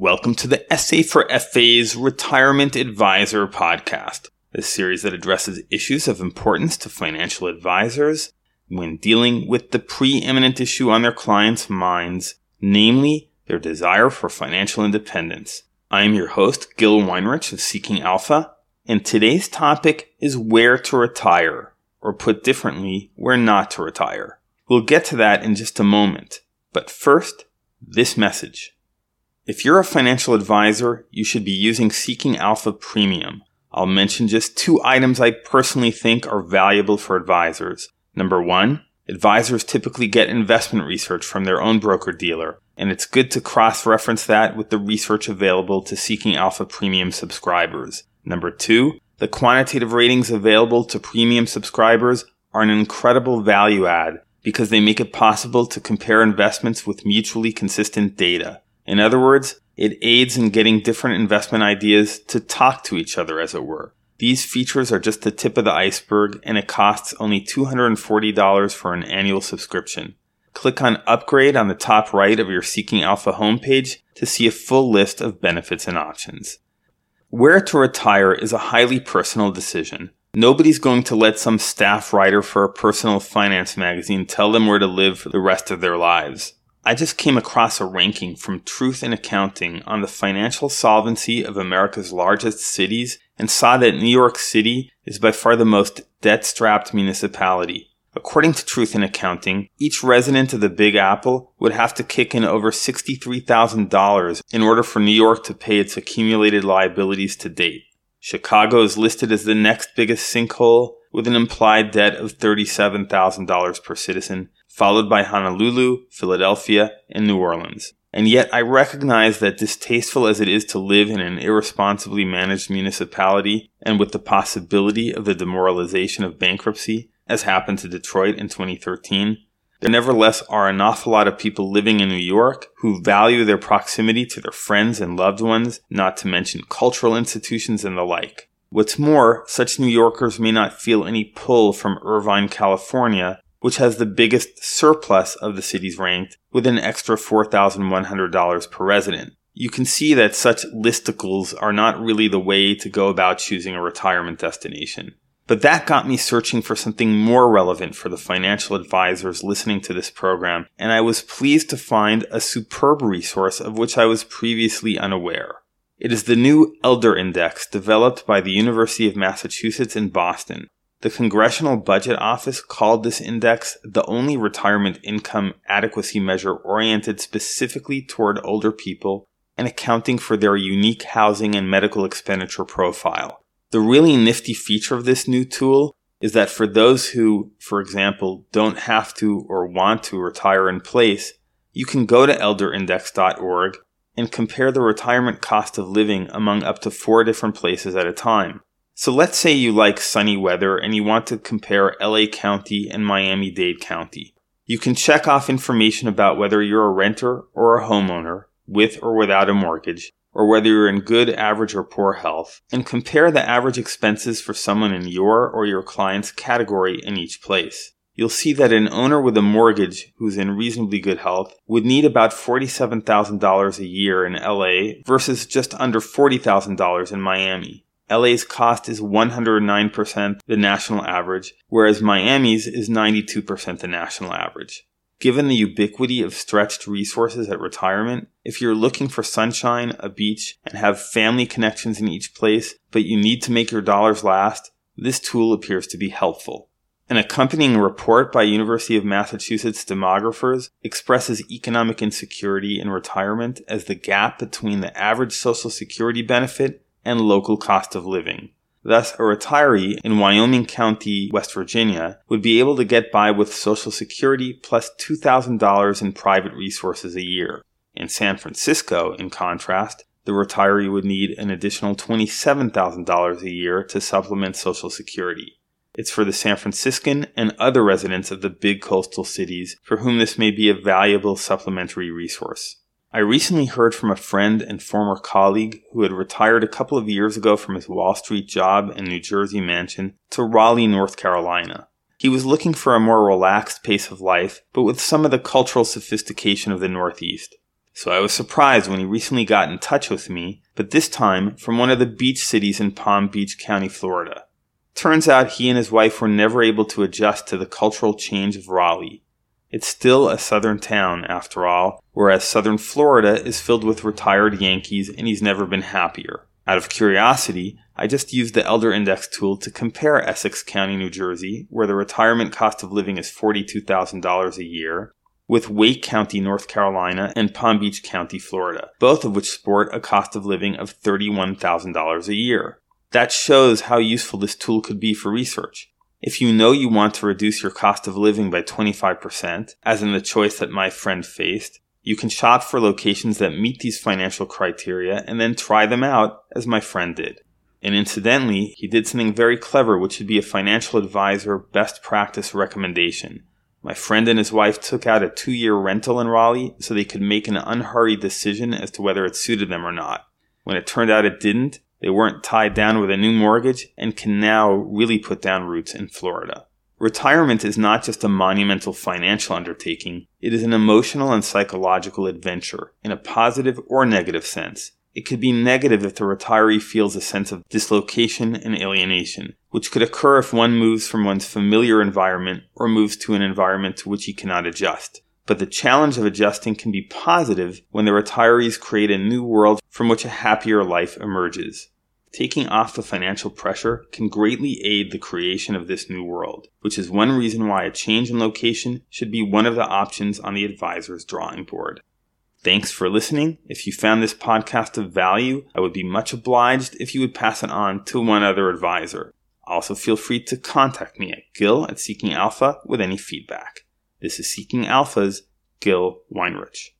Welcome to the SA for FA's Retirement Advisor podcast, a series that addresses issues of importance to financial advisors when dealing with the preeminent issue on their clients' minds, namely their desire for financial independence. I am your host, Gil Weinrich of Seeking Alpha, and today's topic is where to retire, or put differently, where not to retire. We'll get to that in just a moment, but first, this message. If you're a financial advisor, you should be using Seeking Alpha Premium. I'll mention just two items I personally think are valuable for advisors. Number one, advisors typically get investment research from their own broker dealer, and it's good to cross reference that with the research available to Seeking Alpha Premium subscribers. Number two, the quantitative ratings available to premium subscribers are an incredible value add because they make it possible to compare investments with mutually consistent data. In other words, it aids in getting different investment ideas to talk to each other, as it were. These features are just the tip of the iceberg, and it costs only $240 for an annual subscription. Click on Upgrade on the top right of your Seeking Alpha homepage to see a full list of benefits and options. Where to retire is a highly personal decision. Nobody's going to let some staff writer for a personal finance magazine tell them where to live for the rest of their lives. I just came across a ranking from Truth in Accounting on the financial solvency of America's largest cities and saw that New York City is by far the most debt strapped municipality. According to Truth in Accounting, each resident of the Big Apple would have to kick in over $63,000 in order for New York to pay its accumulated liabilities to date. Chicago is listed as the next biggest sinkhole with an implied debt of $37,000 per citizen, followed by Honolulu, Philadelphia, and New Orleans. And yet I recognize that distasteful as it is to live in an irresponsibly managed municipality and with the possibility of the demoralization of bankruptcy, as happened to Detroit in 2013, there nevertheless are an awful lot of people living in New York who value their proximity to their friends and loved ones, not to mention cultural institutions and the like. What's more, such New Yorkers may not feel any pull from Irvine, California, which has the biggest surplus of the cities ranked, with an extra $4,100 per resident. You can see that such listicles are not really the way to go about choosing a retirement destination. But that got me searching for something more relevant for the financial advisors listening to this program, and I was pleased to find a superb resource of which I was previously unaware. It is the new Elder Index developed by the University of Massachusetts in Boston. The Congressional Budget Office called this index the only retirement income adequacy measure oriented specifically toward older people and accounting for their unique housing and medical expenditure profile. The really nifty feature of this new tool is that for those who, for example, don't have to or want to retire in place, you can go to elderindex.org and compare the retirement cost of living among up to four different places at a time. So let's say you like sunny weather and you want to compare LA County and Miami Dade County. You can check off information about whether you're a renter or a homeowner, with or without a mortgage, or whether you're in good, average, or poor health, and compare the average expenses for someone in your or your client's category in each place. You'll see that an owner with a mortgage who's in reasonably good health would need about $47,000 a year in LA versus just under $40,000 in Miami. LA's cost is 109% the national average, whereas Miami's is 92% the national average. Given the ubiquity of stretched resources at retirement, if you're looking for sunshine, a beach, and have family connections in each place, but you need to make your dollars last, this tool appears to be helpful. An accompanying report by University of Massachusetts demographers expresses economic insecurity in retirement as the gap between the average Social Security benefit and local cost of living. Thus, a retiree in Wyoming County, West Virginia, would be able to get by with Social Security plus $2,000 in private resources a year. In San Francisco, in contrast, the retiree would need an additional $27,000 a year to supplement Social Security. It's for the San Franciscan and other residents of the big coastal cities for whom this may be a valuable supplementary resource. I recently heard from a friend and former colleague who had retired a couple of years ago from his Wall Street job and New Jersey mansion to Raleigh, North Carolina. He was looking for a more relaxed pace of life, but with some of the cultural sophistication of the Northeast. So I was surprised when he recently got in touch with me, but this time from one of the beach cities in Palm Beach County, Florida. Turns out he and his wife were never able to adjust to the cultural change of Raleigh. It's still a southern town, after all, whereas southern Florida is filled with retired Yankees and he's never been happier. Out of curiosity, I just used the Elder Index tool to compare Essex County, New Jersey, where the retirement cost of living is $42,000 a year, with Wake County, North Carolina, and Palm Beach County, Florida, both of which sport a cost of living of $31,000 a year. That shows how useful this tool could be for research. If you know you want to reduce your cost of living by 25%, as in the choice that my friend faced, you can shop for locations that meet these financial criteria and then try them out, as my friend did. And incidentally, he did something very clever, which would be a financial advisor best practice recommendation. My friend and his wife took out a two year rental in Raleigh so they could make an unhurried decision as to whether it suited them or not. When it turned out it didn't, they weren't tied down with a new mortgage and can now really put down roots in Florida. Retirement is not just a monumental financial undertaking, it is an emotional and psychological adventure in a positive or negative sense. It could be negative if the retiree feels a sense of dislocation and alienation, which could occur if one moves from one's familiar environment or moves to an environment to which he cannot adjust. But the challenge of adjusting can be positive when the retirees create a new world from which a happier life emerges. Taking off the financial pressure can greatly aid the creation of this new world, which is one reason why a change in location should be one of the options on the advisor's drawing board. Thanks for listening. If you found this podcast of value, I would be much obliged if you would pass it on to one other advisor. Also, feel free to contact me at gil at Seeking Alpha with any feedback. This is Seeking Alpha's Gil Weinrich.